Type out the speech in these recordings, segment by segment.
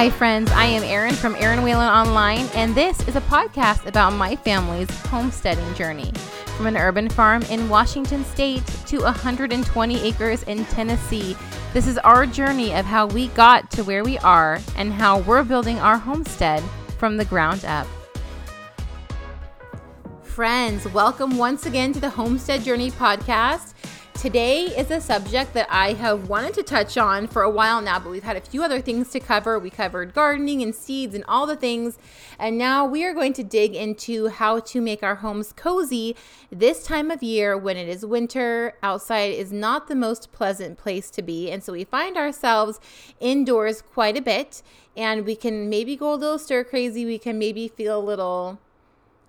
Hi, friends. I am Erin from Erin Whalen Online, and this is a podcast about my family's homesteading journey. From an urban farm in Washington State to 120 acres in Tennessee, this is our journey of how we got to where we are and how we're building our homestead from the ground up. Friends, welcome once again to the Homestead Journey podcast. Today is a subject that I have wanted to touch on for a while now, but we've had a few other things to cover. We covered gardening and seeds and all the things. And now we are going to dig into how to make our homes cozy this time of year when it is winter. Outside is not the most pleasant place to be. And so we find ourselves indoors quite a bit. And we can maybe go a little stir crazy. We can maybe feel a little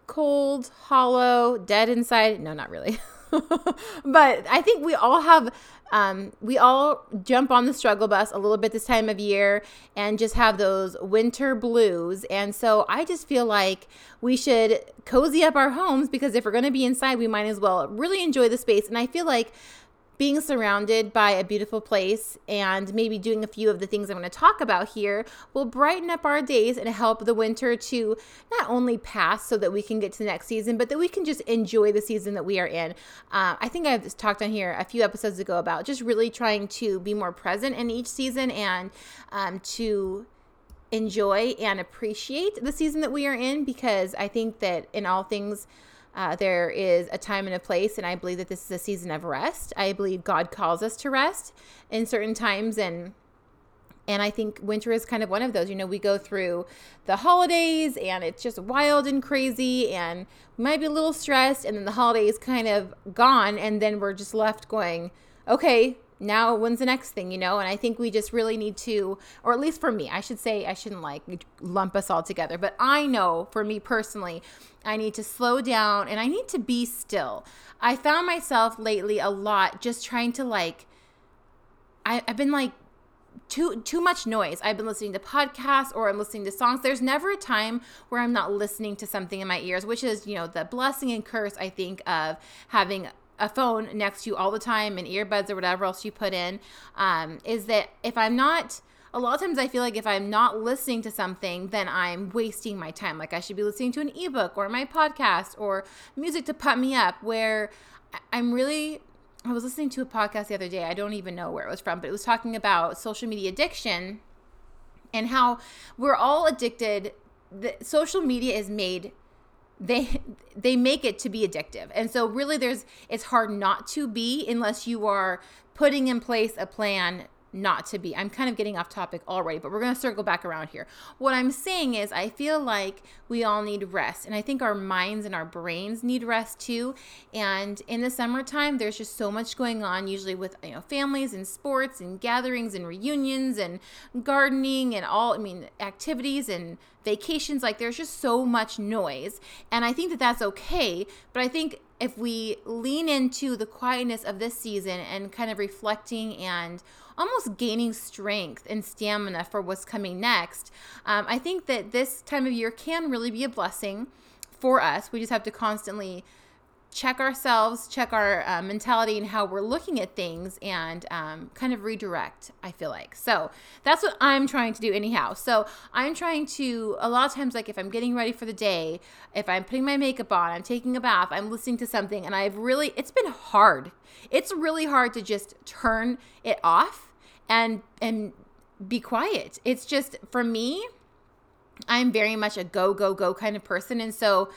cold, hollow, dead inside. No, not really. but I think we all have um, we all jump on the struggle bus a little bit this time of year and just have those winter blues. And so I just feel like we should cozy up our homes because if we're going to be inside, we might as well really enjoy the space. And I feel like being surrounded by a beautiful place and maybe doing a few of the things I'm going to talk about here will brighten up our days and help the winter to not only pass so that we can get to the next season, but that we can just enjoy the season that we are in. Uh, I think I've talked on here a few episodes ago about just really trying to be more present in each season and um, to enjoy and appreciate the season that we are in because I think that in all things, uh, there is a time and a place, and I believe that this is a season of rest. I believe God calls us to rest in certain times, and and I think winter is kind of one of those. You know, we go through the holidays, and it's just wild and crazy, and we might be a little stressed, and then the holidays kind of gone, and then we're just left going, okay, now when's the next thing you know and i think we just really need to or at least for me i should say i shouldn't like lump us all together but i know for me personally i need to slow down and i need to be still i found myself lately a lot just trying to like I, i've been like too too much noise. I've been listening to podcasts or I'm listening to songs. There's never a time where I'm not listening to something in my ears, which is, you know, the blessing and curse I think of having a phone next to you all the time and earbuds or whatever else you put in um, is that if I'm not a lot of times I feel like if I'm not listening to something, then I'm wasting my time. Like I should be listening to an ebook or my podcast or music to put me up. Where I'm really, I was listening to a podcast the other day. I don't even know where it was from, but it was talking about social media addiction and how we're all addicted. The social media is made they they make it to be addictive. And so really there's it's hard not to be unless you are putting in place a plan not to be. I'm kind of getting off topic already, but we're going to circle back around here. What I'm saying is, I feel like we all need rest, and I think our minds and our brains need rest too. And in the summertime, there's just so much going on, usually with you know families and sports and gatherings and reunions and gardening and all. I mean, activities and vacations. Like there's just so much noise, and I think that that's okay. But I think if we lean into the quietness of this season and kind of reflecting and almost gaining strength and stamina for what's coming next, um, I think that this time of year can really be a blessing for us. We just have to constantly check ourselves, check our uh, mentality and how we're looking at things, and um, kind of redirect, I feel like. So that's what I'm trying to do, anyhow. So I'm trying to, a lot of times, like if I'm getting ready for the day, if I'm putting my makeup on, I'm taking a bath, I'm listening to something, and I've really, it's been hard. It's really hard to just turn it off and, and, be quiet. It's just for me, I'm very much a go, go, go kind of person. And so,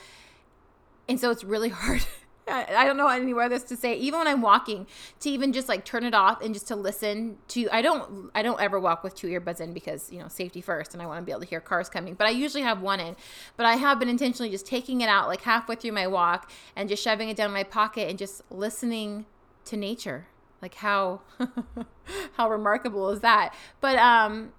and so it's really hard I don't know anywhere others to say. Even when I'm walking, to even just like turn it off and just to listen to. I don't. I don't ever walk with two earbuds in because you know safety first, and I want to be able to hear cars coming. But I usually have one in. But I have been intentionally just taking it out like halfway through my walk and just shoving it down my pocket and just listening to nature. Like how how remarkable is that? But um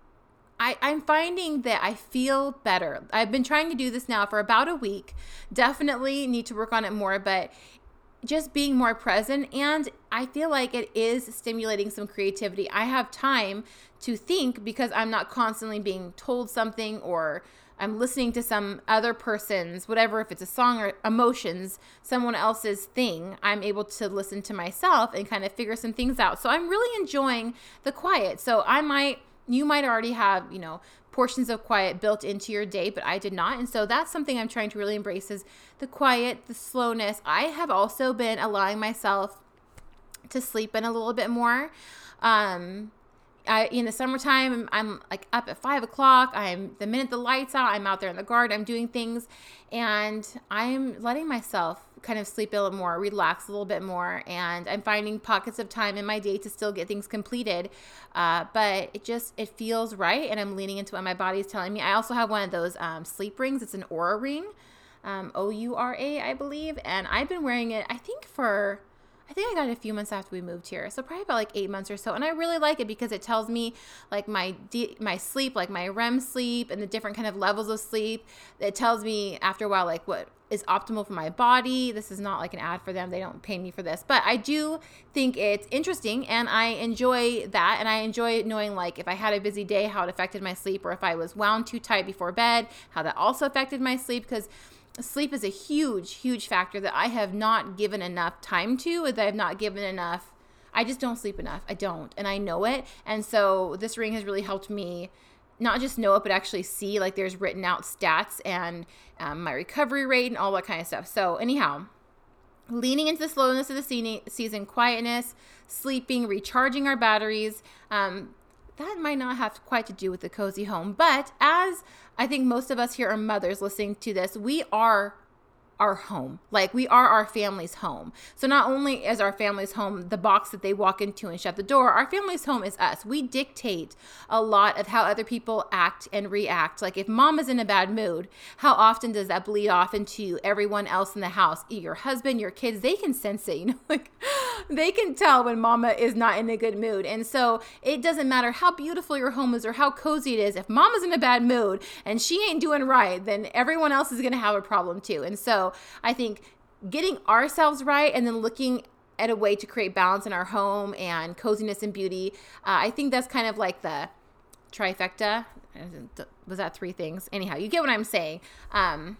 I, I'm finding that I feel better. I've been trying to do this now for about a week. Definitely need to work on it more, but just being more present and I feel like it is stimulating some creativity. I have time to think because I'm not constantly being told something or I'm listening to some other person's, whatever, if it's a song or emotions, someone else's thing, I'm able to listen to myself and kind of figure some things out. So I'm really enjoying the quiet. So I might, you might already have, you know, portions of quiet built into your day, but I did not. And so that's something I'm trying to really embrace is the quiet, the slowness. I have also been allowing myself to sleep in a little bit more. Um, I, in the summertime, I'm, I'm, like up at five o'clock. I'm the minute the lights out, I'm out there in the garden. I'm doing things, and I'm letting myself kind of sleep a little more, relax a little bit more, and I'm finding pockets of time in my day to still get things completed. Uh, but it just it feels right, and I'm leaning into what my body is telling me. I also have one of those um, sleep rings. It's an Oura ring, um, O U R A, I believe, and I've been wearing it. I think for I think I got it a few months after we moved here, so probably about like eight months or so. And I really like it because it tells me like my de- my sleep, like my REM sleep, and the different kind of levels of sleep. It tells me after a while like what is optimal for my body. This is not like an ad for them; they don't pay me for this, but I do think it's interesting, and I enjoy that, and I enjoy knowing like if I had a busy day, how it affected my sleep, or if I was wound too tight before bed, how that also affected my sleep because sleep is a huge, huge factor that I have not given enough time to, that I've not given enough. I just don't sleep enough. I don't. And I know it. And so this ring has really helped me not just know it, but actually see like there's written out stats and um, my recovery rate and all that kind of stuff. So, anyhow, leaning into the slowness of the season, quietness, sleeping, recharging our batteries. Um, that might not have quite to do with the cozy home, but as I think most of us here are mothers listening to this, we are our home. Like we are our family's home. So not only is our family's home the box that they walk into and shut the door, our family's home is us. We dictate a lot of how other people act and react. Like if mom is in a bad mood, how often does that bleed off into everyone else in the house? Your husband, your kids, they can sense it, you know, like they can tell when mama is not in a good mood. And so it doesn't matter how beautiful your home is or how cozy it is. If mama's in a bad mood and she ain't doing right, then everyone else is going to have a problem too. And so I think getting ourselves right and then looking at a way to create balance in our home and coziness and beauty, uh, I think that's kind of like the trifecta. Was that three things? Anyhow, you get what I'm saying. Um,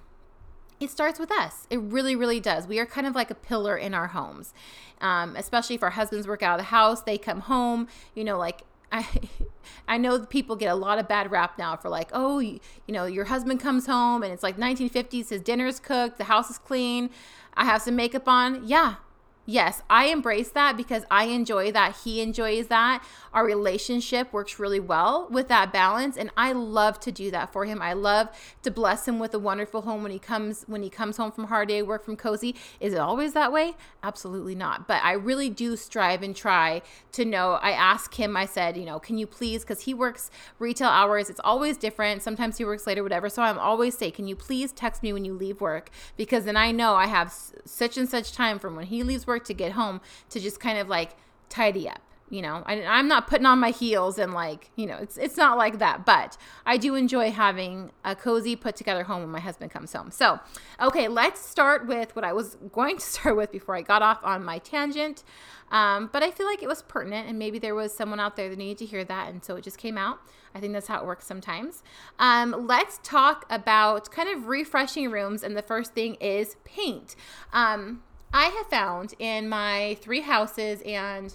it starts with us. It really, really does. We are kind of like a pillar in our homes, um, especially if our husbands work out of the house, they come home, you know, like I I know people get a lot of bad rap now for like, oh, you, you know, your husband comes home and it's like 1950s, his dinner's cooked, the house is clean, I have some makeup on. Yeah, yes, I embrace that because I enjoy that. He enjoys that. Our relationship works really well with that balance and I love to do that for him. I love to bless him with a wonderful home when he comes when he comes home from hard day work from cozy. Is it always that way? Absolutely not. But I really do strive and try to know. I ask him, I said, you know, can you please cuz he works retail hours. It's always different. Sometimes he works later whatever. So I'm always say, can you please text me when you leave work because then I know I have such and such time from when he leaves work to get home to just kind of like tidy up you know I, i'm not putting on my heels and like you know it's it's not like that but i do enjoy having a cozy put together home when my husband comes home. So okay let's start with what i was going to start with before i got off on my tangent. Um, but i feel like it was pertinent and maybe there was someone out there that needed to hear that and so it just came out. I think that's how it works sometimes. Um, let's talk about kind of refreshing rooms and the first thing is paint. Um, I have found in my three houses and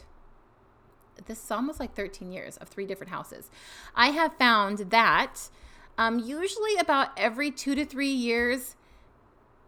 this is almost like 13 years of three different houses. I have found that um, usually about every two to three years,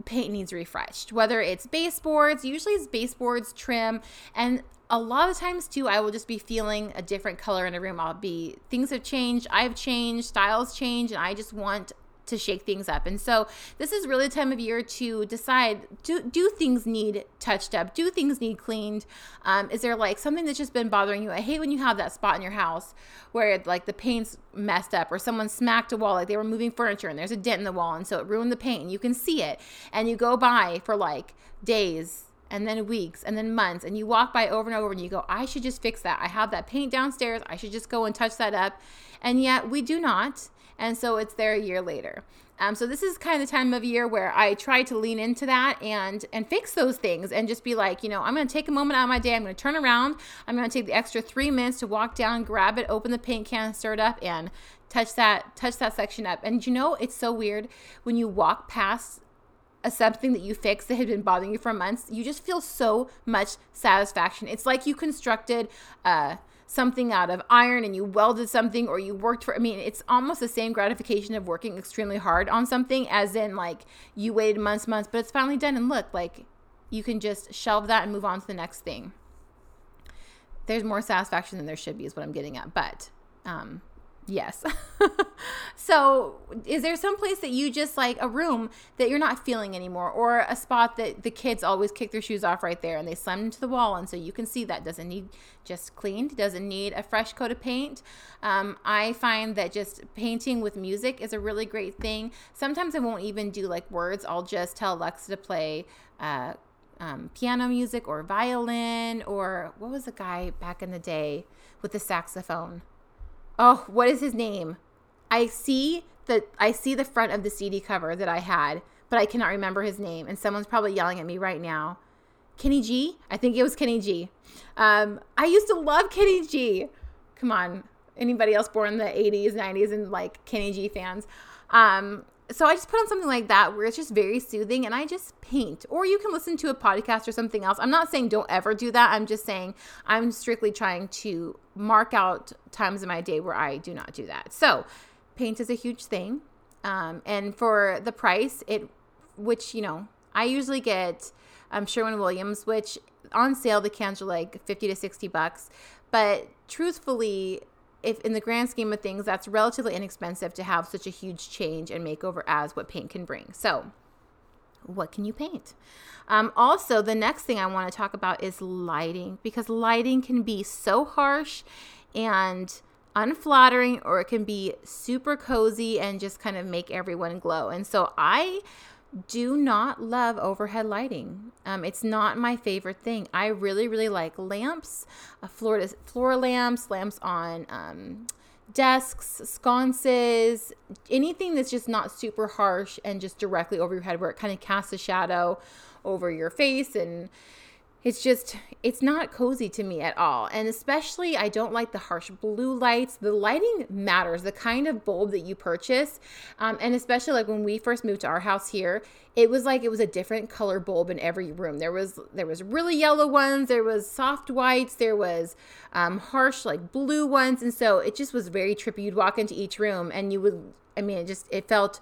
paint needs refreshed. Whether it's baseboards, usually it's baseboards, trim, and a lot of times too, I will just be feeling a different color in a room. I'll be things have changed, I've changed, styles change, and I just want to shake things up. And so this is really the time of year to decide do do things need touched up? Do things need cleaned? Um, is there like something that's just been bothering you? I hate when you have that spot in your house where like the paint's messed up or someone smacked a wall like they were moving furniture and there's a dent in the wall and so it ruined the paint you can see it and you go by for like days and then weeks and then months and you walk by over and over and you go i should just fix that i have that paint downstairs i should just go and touch that up and yet we do not and so it's there a year later. Um, so this is kind of the time of year where I try to lean into that and and fix those things and just be like, you know, I'm going to take a moment out of my day. I'm going to turn around. I'm going to take the extra three minutes to walk down, grab it, open the paint can, stir it up, and touch that touch that section up. And you know, it's so weird when you walk past a something that you fixed that had been bothering you for months. You just feel so much satisfaction. It's like you constructed a something out of iron and you welded something or you worked for I mean it's almost the same gratification of working extremely hard on something as in like you waited months months but it's finally done and look like you can just shelve that and move on to the next thing. There's more satisfaction than there should be is what I'm getting at but um Yes. so, is there some place that you just like a room that you're not feeling anymore, or a spot that the kids always kick their shoes off right there and they slam into the wall, and so you can see that doesn't need just cleaned, doesn't need a fresh coat of paint. Um, I find that just painting with music is a really great thing. Sometimes I won't even do like words. I'll just tell Alexa to play. Uh, um, piano music or violin or what was the guy back in the day with the saxophone? Oh, what is his name? I see the I see the front of the CD cover that I had, but I cannot remember his name. And someone's probably yelling at me right now. Kenny G? I think it was Kenny G. Um, I used to love Kenny G. Come on, anybody else born in the 80s, 90s, and like Kenny G fans. Um, so I just put on something like that where it's just very soothing and I just paint. Or you can listen to a podcast or something else. I'm not saying don't ever do that. I'm just saying I'm strictly trying to mark out times in my day where I do not do that. So paint is a huge thing. Um, and for the price, it, which, you know, I usually get um, Sherwin Williams, which on sale, the cans are like 50 to 60 bucks. But truthfully, if in the grand scheme of things, that's relatively inexpensive to have such a huge change and makeover as what paint can bring. So, what can you paint? Um, also, the next thing I want to talk about is lighting because lighting can be so harsh and unflattering, or it can be super cozy and just kind of make everyone glow. And so, I do not love overhead lighting. Um, it's not my favorite thing. I really, really like lamps, uh, floor, floor lamps, lamps on um, desks, sconces, anything that's just not super harsh and just directly over your head where it kind of casts a shadow over your face and it's just it's not cozy to me at all. And especially i don't like the harsh blue lights. The lighting matters the kind of bulb that you purchase. Um, and especially like when we first moved to our house here it was like it was a different color bulb in every room. There was there was really yellow ones there was soft whites there was um, harsh like blue ones. And so it just was very trippy. You'd walk into each room and you would i mean it just it felt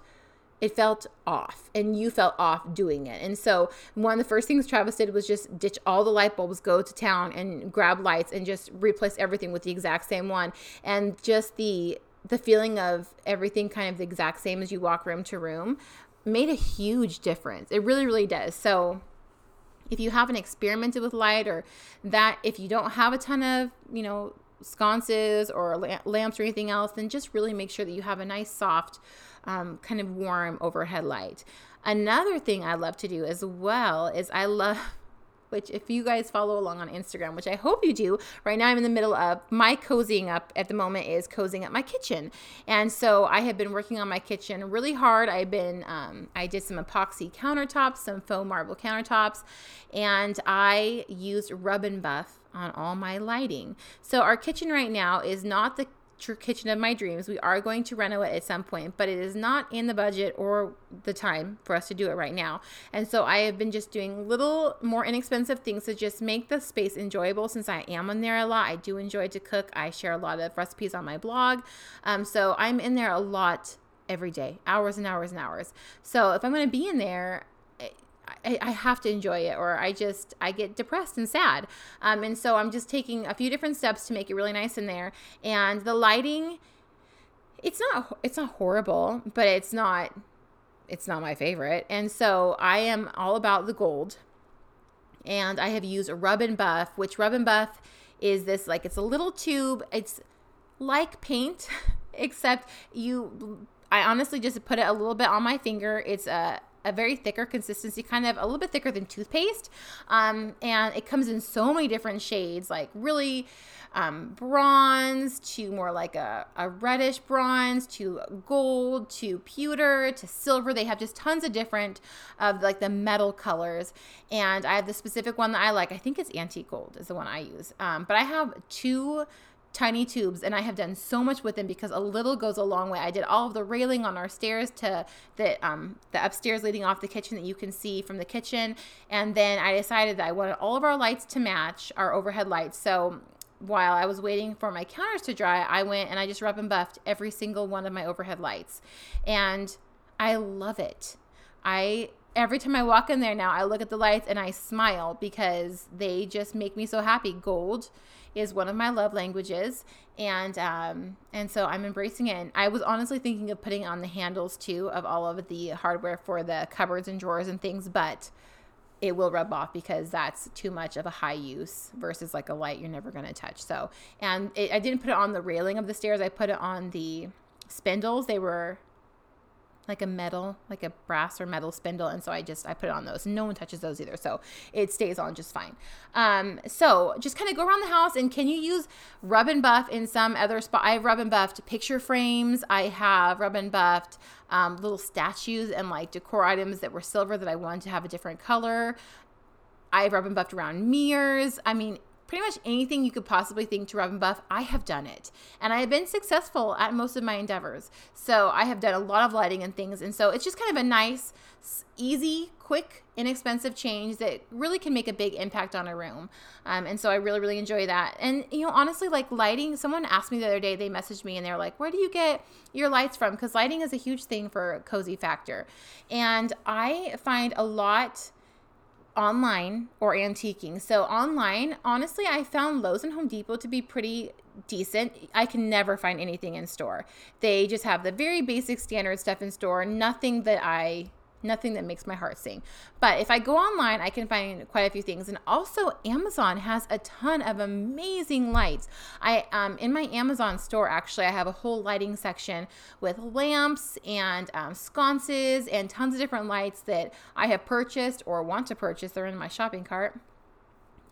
it felt off and you felt off doing it. And so one of the first things Travis did was just ditch all the light bulbs, go to town and grab lights and just replace everything with the exact same one. And just the the feeling of everything kind of the exact same as you walk room to room made a huge difference. It really, really does. So if you haven't experimented with light or that if you don't have a ton of, you know, sconces or lamps or anything else, then just really make sure that you have a nice soft um, kind of warm overhead light. Another thing I love to do as well is I love which if you guys follow along on Instagram, which I hope you do, right now I'm in the middle of my cozying up at the moment is cozying up my kitchen. And so I have been working on my kitchen really hard. I've been, um, I did some epoxy countertops, some faux marble countertops, and I used rub and buff on all my lighting. So our kitchen right now is not the kitchen of my dreams. We are going to renovate at some point, but it is not in the budget or the time for us to do it right now. And so I have been just doing little more inexpensive things to just make the space enjoyable since I am in there a lot. I do enjoy to cook. I share a lot of recipes on my blog. Um, so I'm in there a lot every day, hours and hours and hours. So if I'm going to be in there, I, I, have to enjoy it or I just I get depressed and sad. Um, and so I'm just taking a few different steps to make it really nice in there. And the lighting, it's not it's not horrible, but it's not it's not my favorite. And so I am all about the gold. And I have used rub and buff, which rub and buff is this like it's a little tube. It's like paint, except you I honestly just put it a little bit on my finger. It's a a very thicker consistency, kind of a little bit thicker than toothpaste. Um, and it comes in so many different shades, like really um, bronze to more like a, a reddish bronze to gold to pewter to silver. They have just tons of different of like the metal colors. And I have the specific one that I like. I think it's antique gold is the one I use. Um, but I have two tiny tubes and I have done so much with them because a little goes a long way. I did all of the railing on our stairs to the um, the upstairs leading off the kitchen that you can see from the kitchen and then I decided that I wanted all of our lights to match our overhead lights. So while I was waiting for my counters to dry, I went and I just rub and buffed every single one of my overhead lights. And I love it. I every time I walk in there now, I look at the lights and I smile because they just make me so happy. Gold is one of my love languages, and um, and so I'm embracing it. And I was honestly thinking of putting on the handles too of all of the hardware for the cupboards and drawers and things, but it will rub off because that's too much of a high use versus like a light you're never going to touch. So, and it, I didn't put it on the railing of the stairs. I put it on the spindles. They were like a metal, like a brass or metal spindle. And so I just, I put it on those. No one touches those either. So it stays on just fine. Um, so just kind of go around the house and can you use rub and buff in some other spot? I have rub and buffed picture frames. I have rub and buffed um, little statues and like decor items that were silver that I wanted to have a different color. I have rub and buffed around mirrors. I mean, pretty much anything you could possibly think to rub and buff, I have done it. And I have been successful at most of my endeavors. So I have done a lot of lighting and things. And so it's just kind of a nice, easy, quick, inexpensive change that really can make a big impact on a room. Um, and so I really, really enjoy that. And, you know, honestly, like lighting, someone asked me the other day, they messaged me and they're like, where do you get your lights from? Because lighting is a huge thing for Cozy Factor. And I find a lot online or antiquing. So online, honestly, I found Lowe's and Home Depot to be pretty decent. I can never find anything in store. They just have the very basic standard stuff in store, nothing that I nothing that makes my heart sing. But if I go online, I can find quite a few things. And also, Amazon has a ton of amazing lights. I um, in my Amazon store actually, I have a whole lighting section with lamps and um, sconces and tons of different lights that I have purchased or want to purchase. They're in my shopping cart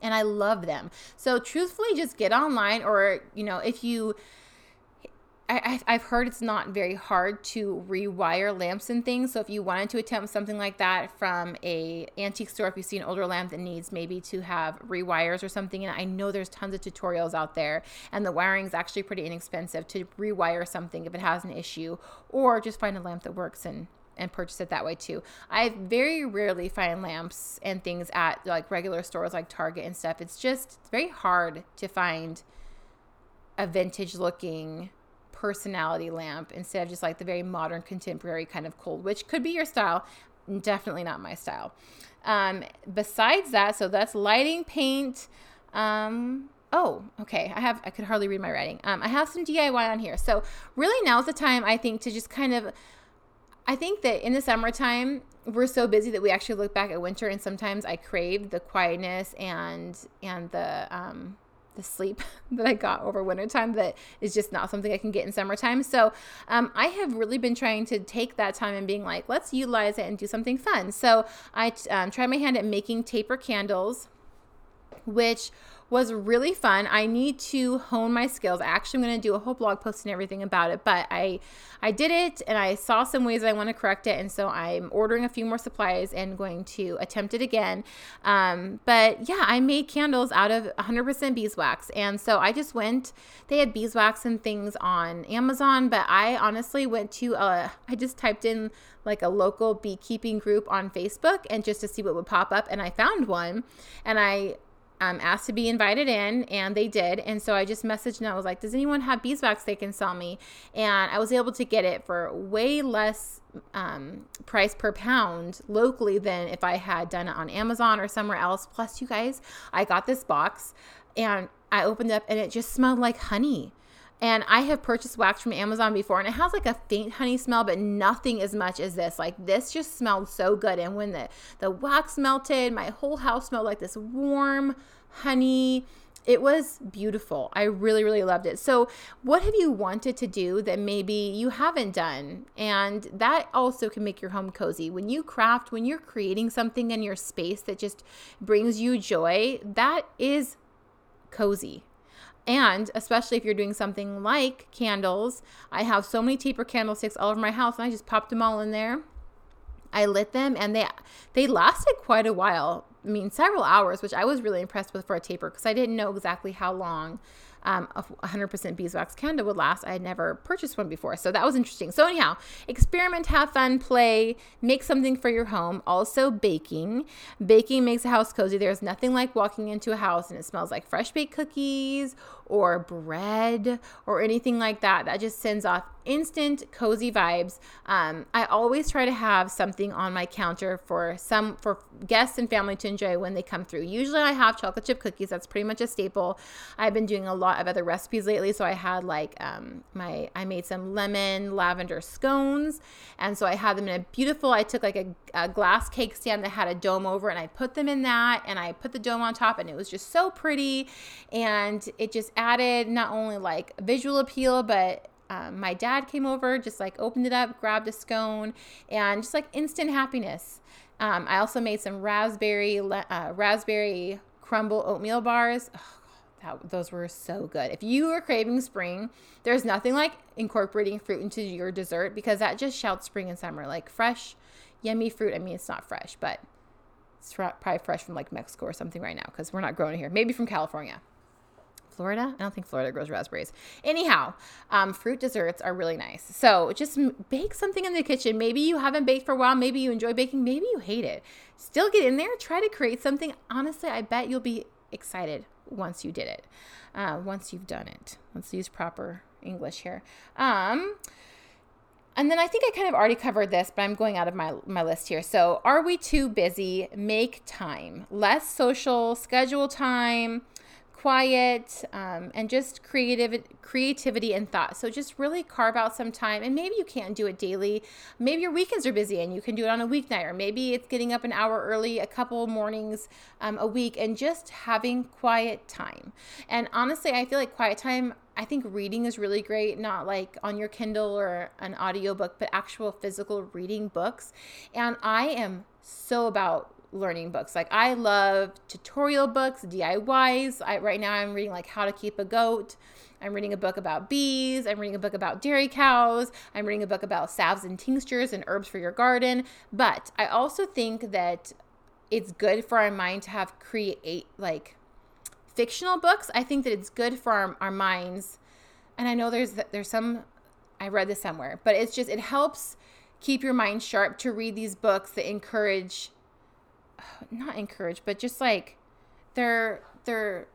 and I love them. So truthfully, just get online or, you know, if you I, I've heard it's not very hard to rewire lamps and things. So if you wanted to attempt something like that from a antique store, if you see an older lamp that needs maybe to have rewires or something, and I know there's tons of tutorials out there, and the wiring is actually pretty inexpensive to rewire something if it has an issue, or just find a lamp that works and and purchase it that way too. I very rarely find lamps and things at like regular stores like Target and stuff. It's just very hard to find a vintage looking personality lamp instead of just like the very modern contemporary kind of cold, which could be your style. Definitely not my style. Um, besides that, so that's lighting, paint. Um, oh, okay. I have I could hardly read my writing. Um, I have some DIY on here. So really now's the time I think to just kind of I think that in the summertime we're so busy that we actually look back at winter and sometimes I crave the quietness and and the um the sleep that I got over wintertime that is just not something I can get in summertime. So um, I have really been trying to take that time and being like, let's utilize it and do something fun. So I um, tried my hand at making taper candles, which was really fun. I need to hone my skills. Actually, I'm going to do a whole blog post and everything about it, but I I did it and I saw some ways I want to correct it, and so I'm ordering a few more supplies and going to attempt it again. Um, but yeah, I made candles out of 100% beeswax, and so I just went. They had beeswax and things on Amazon, but I honestly went to a. I just typed in like a local beekeeping group on Facebook and just to see what would pop up, and I found one, and I um, asked to be invited in, and they did. And so I just messaged and I was like, "Does anyone have beeswax they can sell me?" And I was able to get it for way less um, price per pound locally than if I had done it on Amazon or somewhere else. Plus, you guys, I got this box and I opened up and it just smelled like honey. And I have purchased wax from Amazon before and it has like a faint honey smell, but nothing as much as this. Like this just smelled so good. And when the, the wax melted, my whole house smelled like this warm honey. It was beautiful. I really, really loved it. So, what have you wanted to do that maybe you haven't done? And that also can make your home cozy. When you craft, when you're creating something in your space that just brings you joy, that is cozy. And especially if you're doing something like candles, I have so many taper candlesticks all over my house and I just popped them all in there. I lit them and they they lasted quite a while. I mean, several hours, which I was really impressed with for a taper because I didn't know exactly how long um, a 100% beeswax candle would last. I had never purchased one before. So that was interesting. So, anyhow, experiment, have fun, play, make something for your home. Also, baking. Baking makes a house cozy. There's nothing like walking into a house and it smells like fresh baked cookies or bread or anything like that. That just sends off instant cozy vibes. Um, I always try to have something on my counter for some for guests and family to enjoy when they come through. Usually, I have chocolate chip cookies. That's pretty much a staple. I've been doing a lot of other recipes lately, so I had like um, my I made some lemon lavender scones, and so I had them in a beautiful. I took like a, a glass cake stand that had a dome over, and I put them in that, and I put the dome on top, and it was just so pretty, and it just added not only like visual appeal, but um, my dad came over, just like opened it up, grabbed a scone, and just like instant happiness. Um, I also made some raspberry uh, raspberry crumble oatmeal bars. Oh, that, those were so good. If you are craving spring, there's nothing like incorporating fruit into your dessert because that just shouts spring and summer. Like fresh, yummy fruit. I mean, it's not fresh, but it's probably fresh from like Mexico or something right now because we're not growing here. Maybe from California. Florida? I don't think Florida grows raspberries. Anyhow, um, fruit desserts are really nice. So just bake something in the kitchen. Maybe you haven't baked for a while. Maybe you enjoy baking. Maybe you hate it. Still get in there. Try to create something. Honestly, I bet you'll be excited once you did it. Uh, once you've done it. Let's use proper English here. Um, and then I think I kind of already covered this, but I'm going out of my, my list here. So, are we too busy? Make time. Less social, schedule time quiet um, and just creative creativity and thought. So just really carve out some time and maybe you can't do it daily. Maybe your weekends are busy and you can do it on a weeknight or maybe it's getting up an hour early a couple mornings um, a week and just having quiet time. And honestly i feel like quiet time I think reading is really great, not like on your Kindle or an audiobook, but actual physical reading books. And I am so about learning books. Like I love tutorial books, DIYs. I, right now I'm reading like How to Keep a Goat. I'm reading a book about bees. I'm reading a book about dairy cows. I'm reading a book about salves and tinctures and herbs for your garden. But I also think that it's good for our mind to have create like fictional books. I think that it's good for our, our minds. And I know there's there's some I read this somewhere, but it's just it helps keep your mind sharp to read these books that encourage not encouraged, but just like they're they're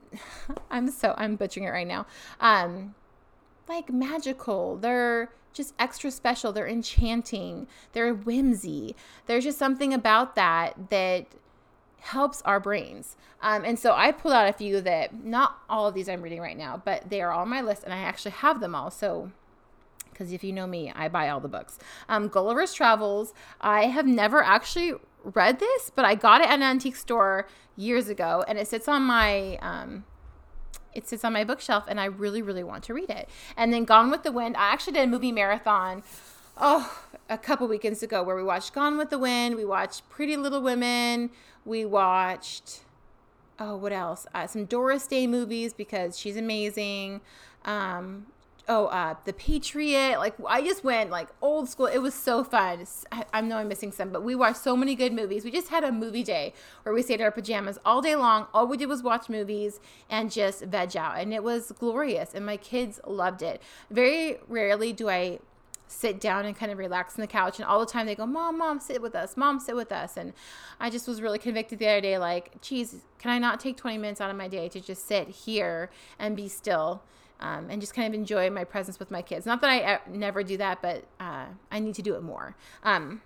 I'm so I'm butchering it right now. Um like magical. They're just extra special. They're enchanting. They're whimsy. There's just something about that that helps our brains. Um, and so I pulled out a few that not all of these I'm reading right now, but they are on my list and I actually have them all. So because if you know me, I buy all the books. Um, Gulliver's Travels. I have never actually read this, but I got it at an antique store years ago, and it sits on my um, it sits on my bookshelf, and I really, really want to read it. And then Gone with the Wind. I actually did a movie marathon. Oh, a couple weekends ago, where we watched Gone with the Wind, we watched Pretty Little Women, we watched oh, what else? Uh, some Doris Day movies because she's amazing. Um, oh uh the patriot like i just went like old school. It was so fun. I, I, know i'm missing some but we watched so many good movies. We just had a movie day where we stayed in our pajamas all day long. All we did was watch movies and just veg out and it was glorious and my kids loved it. Very rarely do i sit down and kind of relax on the couch and all the time they go mom mom sit with us. Mom sit with us. And i just was really convicted the other day like geez can i not take 20 minutes out of my day to just sit here and be still um, and just kind of enjoy my presence with my kids. Not that I never do that, but uh, I need to do it more. Um,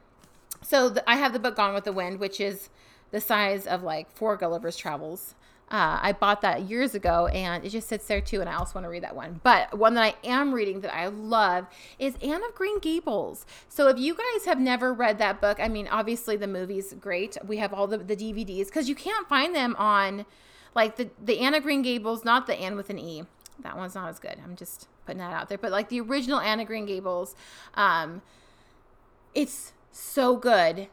so I have the book Gone with the Wind, which is the size of like four Gulliver's Travels. Uh, I bought that years ago and it just sits there too. And I also want to read that one. But one that I am reading that I love is Anne of Green Gables. So if you guys have never read that book, I mean, obviously the movie's great. We have all the, the DVDs because you can't find them on like the, the Anne of Green Gables, not the Anne with an E that one's not as good. I'm just putting that out there. But like the original Anne of Green Gables, um, it's so good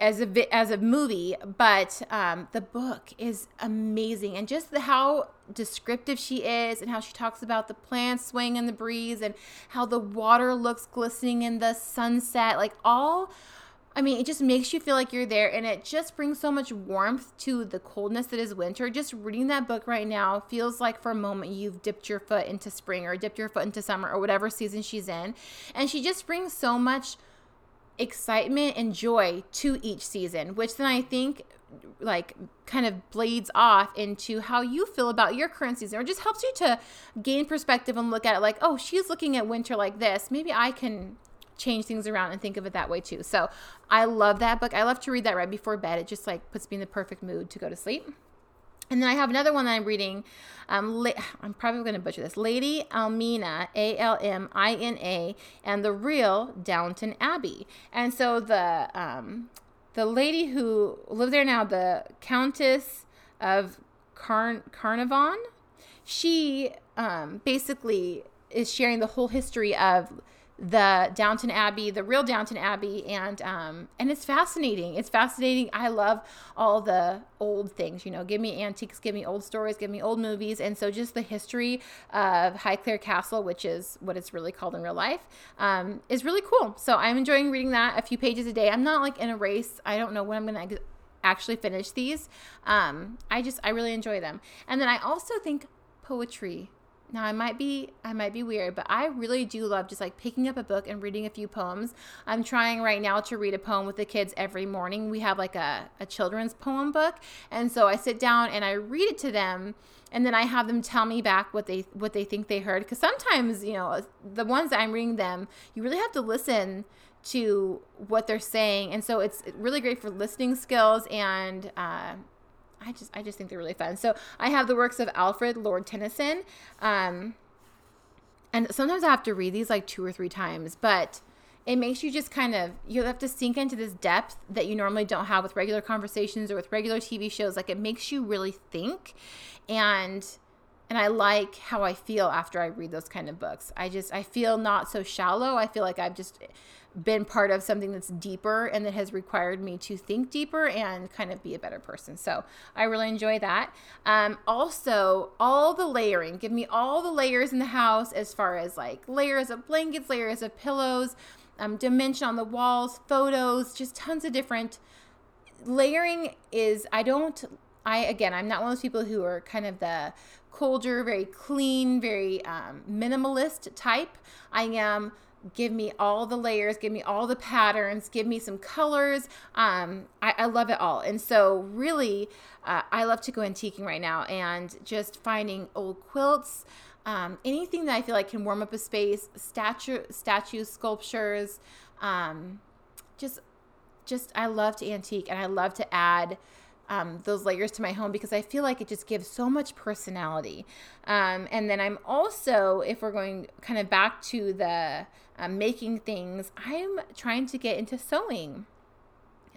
as a as a movie, but um, the book is amazing, and just the, how descriptive she is, and how she talks about the plants swaying in the breeze, and how the water looks glistening in the sunset, like all I mean, it just makes you feel like you're there and it just brings so much warmth to the coldness that is winter. Just reading that book right now feels like for a moment you've dipped your foot into spring or dipped your foot into summer or whatever season she's in. And she just brings so much excitement and joy to each season, which then I think like kind of blades off into how you feel about your current season or just helps you to gain perspective and look at it like, oh, she's looking at winter like this. Maybe I can change things around and think of it that way too. So I love that book. I love to read that right before bed. It just like puts me in the perfect mood to go to sleep. And then I have another one that I'm reading. Um, la- I'm probably going to butcher this. Lady Almina, A L M I N A, and the real Downton Abbey. And so the um, the lady who lives there now, the Countess of Carn- Carnarvon, she um, basically is sharing the whole history of the Downton Abbey, the real Downton Abbey, and um, and it's fascinating. It's fascinating. I love all the old things. You know, give me antiques, give me old stories, give me old movies, and so just the history of Highclere Castle, which is what it's really called in real life, um, is really cool. So I'm enjoying reading that a few pages a day. I'm not like in a race. I don't know when I'm gonna actually finish these. Um, I just I really enjoy them, and then I also think poetry now I might be I might be weird, but I really do love just like picking up a book and reading a few poems. I'm trying right now to read a poem with the kids every morning. We have like a, a children's poem book. And so I sit down and I read it to them and then I have them tell me back what they what they think they heard. Because sometimes, you know, the ones that I'm reading them, you really have to listen to what they're saying. And so it's really great for listening skills and uh, I just I just think they're really fun. So I have the works of Alfred Lord Tennyson. Um, and sometimes I have to read these like two or three times, but it makes you just kind of you have to sink into this depth that you normally don't have with regular conversations or with regular TV shows. Like it makes you really think and and I like how I feel after I read those kind of books. I just I feel not so shallow. I feel like I've just been part of something that's deeper and that has required me to think deeper and kind of be a better person. So I really enjoy that. Um, also, all the layering. Give me all the layers in the house as far as like layers of blankets, layers of pillows, um, dimension on the walls, photos, just tons of different. Layering is, I don't I again, I'm not one of those people who are kind of the colder, very clean, very um, minimalist type. I am give me all the layers, give me all the patterns, give me some colors. Um, I, I love it all. And so, really, uh, I love to go antiquing right now and just finding old quilts. Um, anything that I feel like can warm up a space, statue, statues, sculptures, um, just, just I love to antique and I love to add um, those layers to my home because I feel like it just gives so much personality. Um, and then I'm also, if we're going kind of back to the uh, making things, I'm trying to get into sewing.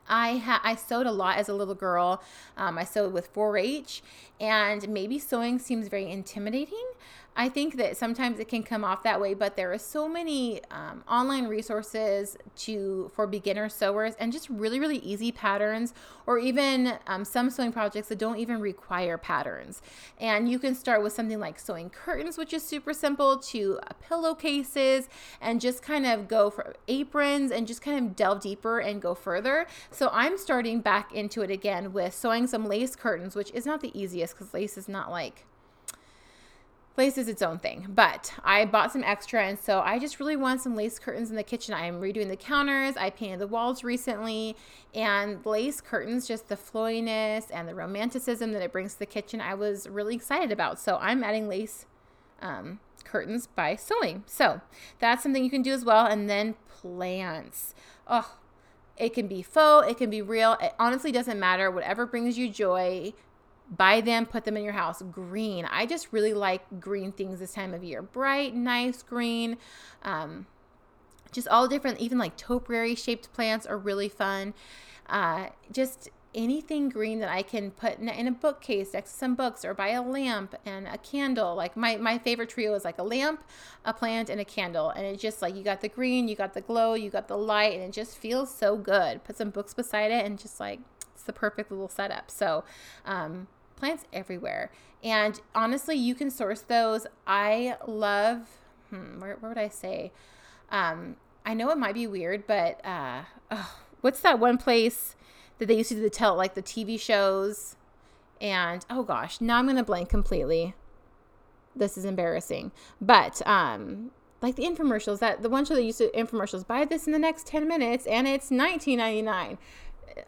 I ha- I sewed a lot as a little girl. Um, I sewed with 4-H, and maybe sewing seems very intimidating. I think that sometimes it can come off that way, but there are so many um, online resources to for beginner sewers and just really really easy patterns, or even um, some sewing projects that don't even require patterns. And you can start with something like sewing curtains, which is super simple, to uh, pillowcases, and just kind of go for aprons and just kind of delve deeper and go further. So I'm starting back into it again with sewing some lace curtains, which is not the easiest because lace is not like lace is its own thing. But i bought some extra and so i just really want some lace curtains in the kitchen. I am redoing the counters. I painted the walls recently and lace curtains just the flowiness and the romanticism that it brings to the kitchen i was really excited about. So i'm adding lace um, curtains by sewing. So that's something you can do as well. And then plants. Oh it can be faux it can be real it honestly doesn't matter whatever brings you joy buy them, put them in your house. Green. I just really like green things this time of year. Bright, nice green. Um, just all different, even like topiary shaped plants are really fun. Uh, just anything green that I can put in, a bookcase next to some books or buy a lamp and a candle. Like my, my favorite trio is like a lamp, a plant, and a candle. And it's just like you got the green, you got the glow, you got the light, and it just feels so good. Put some books beside it and just like it's the perfect little setup. So, um, plants everywhere. And honestly, you can source those. I love, hmm, where, where would I say? Um, I know it might be weird, but uh, oh, what's that one place that they used to do the tell like the TV shows? And oh gosh, now I'm gonna blank completely. This is embarrassing. But um like the infomercials that the one show that used to infomercials buy this in the next 10 minutes and it's 19.99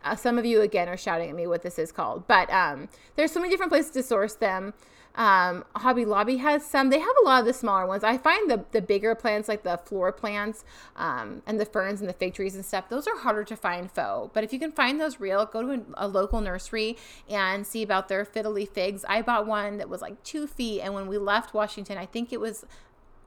uh, some of you again are shouting at me what this is called but um, there's so many different places to source them um, Hobby Lobby has some. They have a lot of the smaller ones. I find the the bigger plants, like the floor plants um, and the ferns and the fig trees and stuff, those are harder to find faux. But if you can find those real, go to a, a local nursery and see about their fiddly figs. I bought one that was like two feet, and when we left Washington, I think it was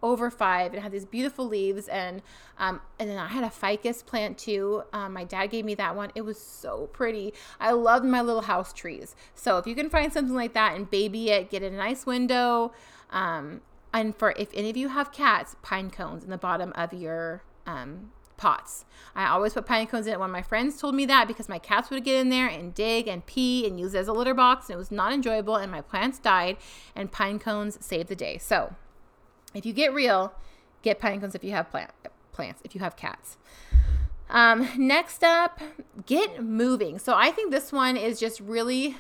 over five and had these beautiful leaves and um, and then I had a ficus plant too. Um, my dad gave me that one. It was so pretty. I loved my little house trees. So if you can find something like that and baby it, get it a nice window. Um, and for if any of you have cats, pine cones in the bottom of your um, pots. I always put pine cones in it. One of my friends told me that because my cats would get in there and dig and pee and use it as a litter box, and it was not enjoyable. And my plants died, and pine cones saved the day. So if you get real, get pine cones if you have plant, plants, if you have cats. Um, next up, get moving. So I think this one is just really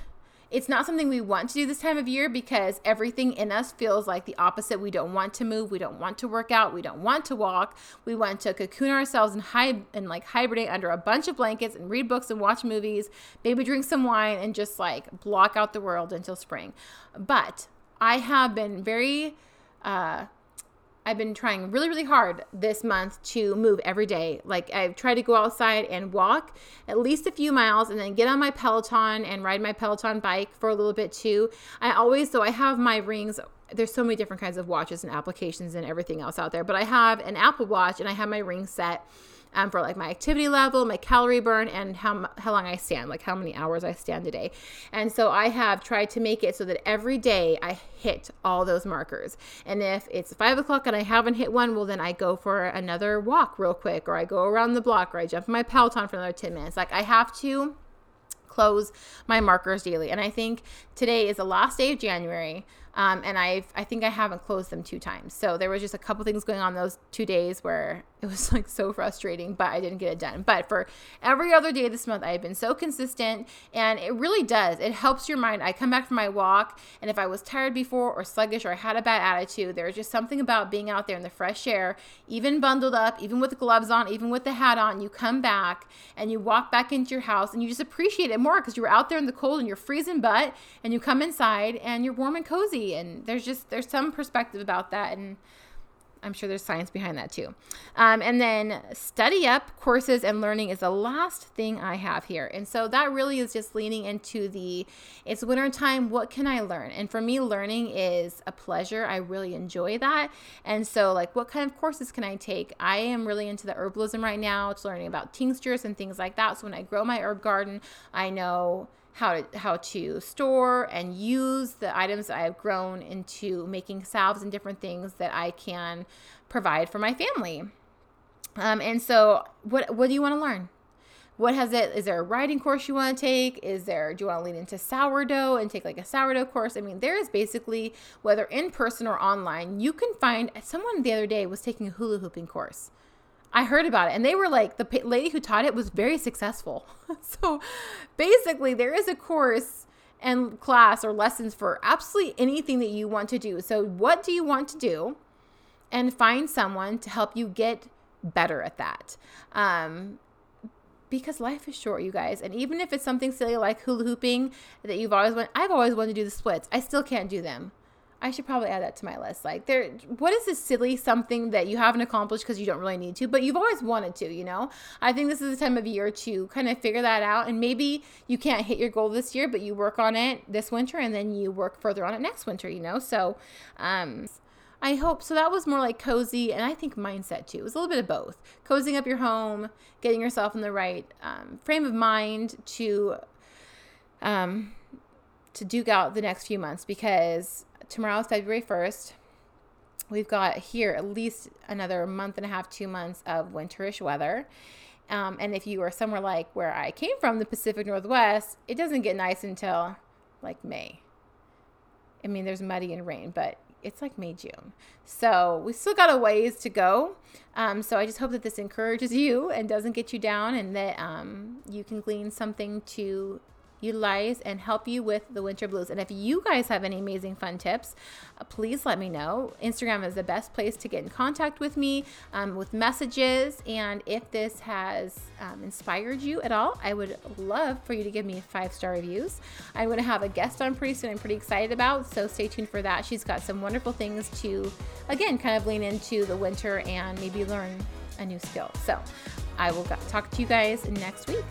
it's not something we want to do this time of year because everything in us feels like the opposite. We don't want to move. We don't want to work out. We don't want to walk. We want to cocoon ourselves and hide and like hibernate under a bunch of blankets and read books and watch movies, maybe drink some wine and just like block out the world until spring. But I have been very uh, I've been trying really, really hard this month to move every day. Like I've tried to go outside and walk at least a few miles and then get on my Peloton and ride my Peloton bike for a little bit too. I always, so I have my rings. There's so many different kinds of watches and applications and everything else out there, but I have an Apple Watch and I have my ring set um, for like my activity level, my calorie burn, and how how long I stand, like how many hours I stand a day. And so I have tried to make it so that every day I hit all those markers. And if it's five o'clock and I haven't hit one, well then I go for another walk real quick, or I go around the block, or I jump in my Peloton for another ten minutes. Like I have to close my markers daily. And I think today is the last day of January. Um, and I I think I haven't closed them two times. So there was just a couple things going on those two days where it was like so frustrating, but I didn't get it done. But for every other day this month, I've been so consistent, and it really does. It helps your mind. I come back from my walk, and if I was tired before or sluggish or I had a bad attitude, there's just something about being out there in the fresh air, even bundled up, even with gloves on, even with the hat on. You come back and you walk back into your house, and you just appreciate it more because you were out there in the cold and you're freezing butt, and you come inside and you're warm and cozy and there's just there's some perspective about that and I'm sure there's science behind that too. Um, and then study up courses and learning is the last thing I have here. And so that really is just leaning into the it's winter time. What can I learn? And for me, learning is a pleasure. I really enjoy that. And so, like, what kind of courses can I take? I am really into the herbalism right now. It's learning about tinctures and things like that. So when I grow my herb garden, I know how to how to store and use the items I've grown into making salves and different things that I can provide for my family. Um, and so, what what do you want to learn? What has it? Is there a writing course you want to take? Is there? Do you want to lean into sourdough and take like a sourdough course? I mean, there is basically whether in person or online, you can find. Someone the other day was taking a hula hooping course. I heard about it and they were like the lady who taught it was very successful. so basically there is a course and class or lessons for absolutely anything that you want to do. So what do you want to do? And find someone to help you get better at that. Um, because life is short, you guys. And even if it's something silly like hula hooping that you've always wanted, I've always wanted to do the splits. I still can't do them. I should probably add that to my list. Like, there, what is this silly something that you haven't accomplished because you don't really need to, but you've always wanted to, you know? I think this is the time of year to kind of figure that out. And maybe you can't hit your goal this year, but you work on it this winter and then you work further on it next winter, you know? So, um, I hope so. That was more like cozy, and I think mindset too. It was a little bit of both. Cozying up your home, getting yourself in the right um, frame of mind to um, to duke out the next few months because tomorrow is February 1st. We've got here at least another month and a half, two months of winterish weather. Um, and if you are somewhere like where I came from, the Pacific Northwest, it doesn't get nice until like May. I mean, there's muddy and rain, but it's like May, June. So we still got a ways to go. Um, so I just hope that this encourages you and doesn't get you down and that um, you can glean something to utilize and help you with the winter blues. And if you guys have any amazing fun tips, uh, please let me know. Instagram is the best place to get in contact with me um, with messages. And if this has um, inspired you at all, I would love for you to give me five star reviews. I'm going to have a guest on pretty soon. I'm pretty excited about, so stay tuned for that. She's got some wonderful things to, again, kind of lean into the winter and maybe learn a new skill. So I will talk to you guys next week.